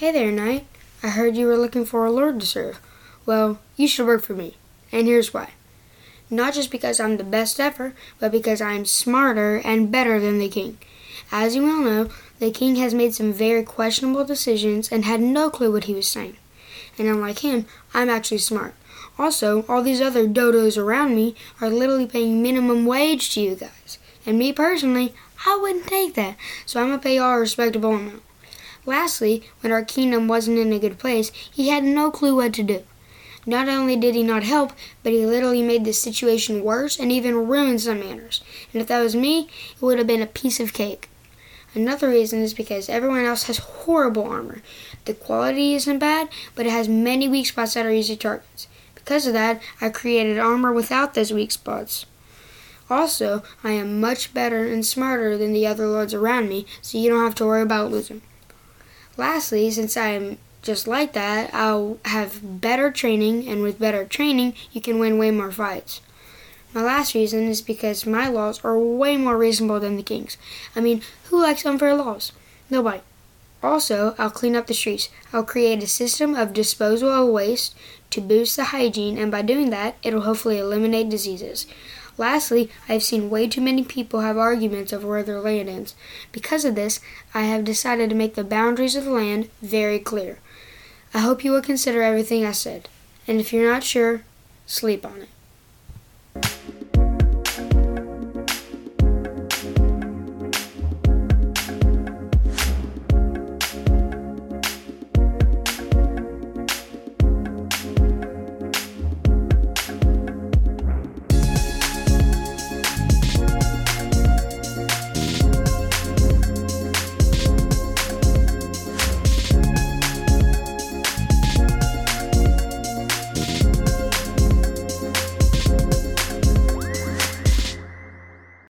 Hey there, Knight. I heard you were looking for a lord to serve. Well, you should work for me, and here's why. Not just because I'm the best ever, but because I'm smarter and better than the king. As you well know, the king has made some very questionable decisions and had no clue what he was saying. And unlike him, I'm actually smart. Also, all these other dodos around me are literally paying minimum wage to you guys. And me personally, I wouldn't take that, so I'm gonna pay y'all a respectable amount. Lastly, when our kingdom wasn't in a good place, he had no clue what to do. Not only did he not help, but he literally made the situation worse and even ruined some manners. And if that was me, it would have been a piece of cake. Another reason is because everyone else has horrible armor. The quality isn't bad, but it has many weak spots that are easy targets. Because of that, I created armor without those weak spots. Also, I am much better and smarter than the other lords around me, so you don't have to worry about losing. Lastly, since I am just like that, I'll have better training, and with better training, you can win way more fights. My last reason is because my laws are way more reasonable than the king's. I mean, who likes unfair laws? Nobody. Also, I'll clean up the streets. I'll create a system of disposal of waste to boost the hygiene, and by doing that, it'll hopefully eliminate diseases. Lastly, I have seen way too many people have arguments over where their land ends. Because of this, I have decided to make the boundaries of the land very clear. I hope you will consider everything I said. And if you're not sure, sleep on it.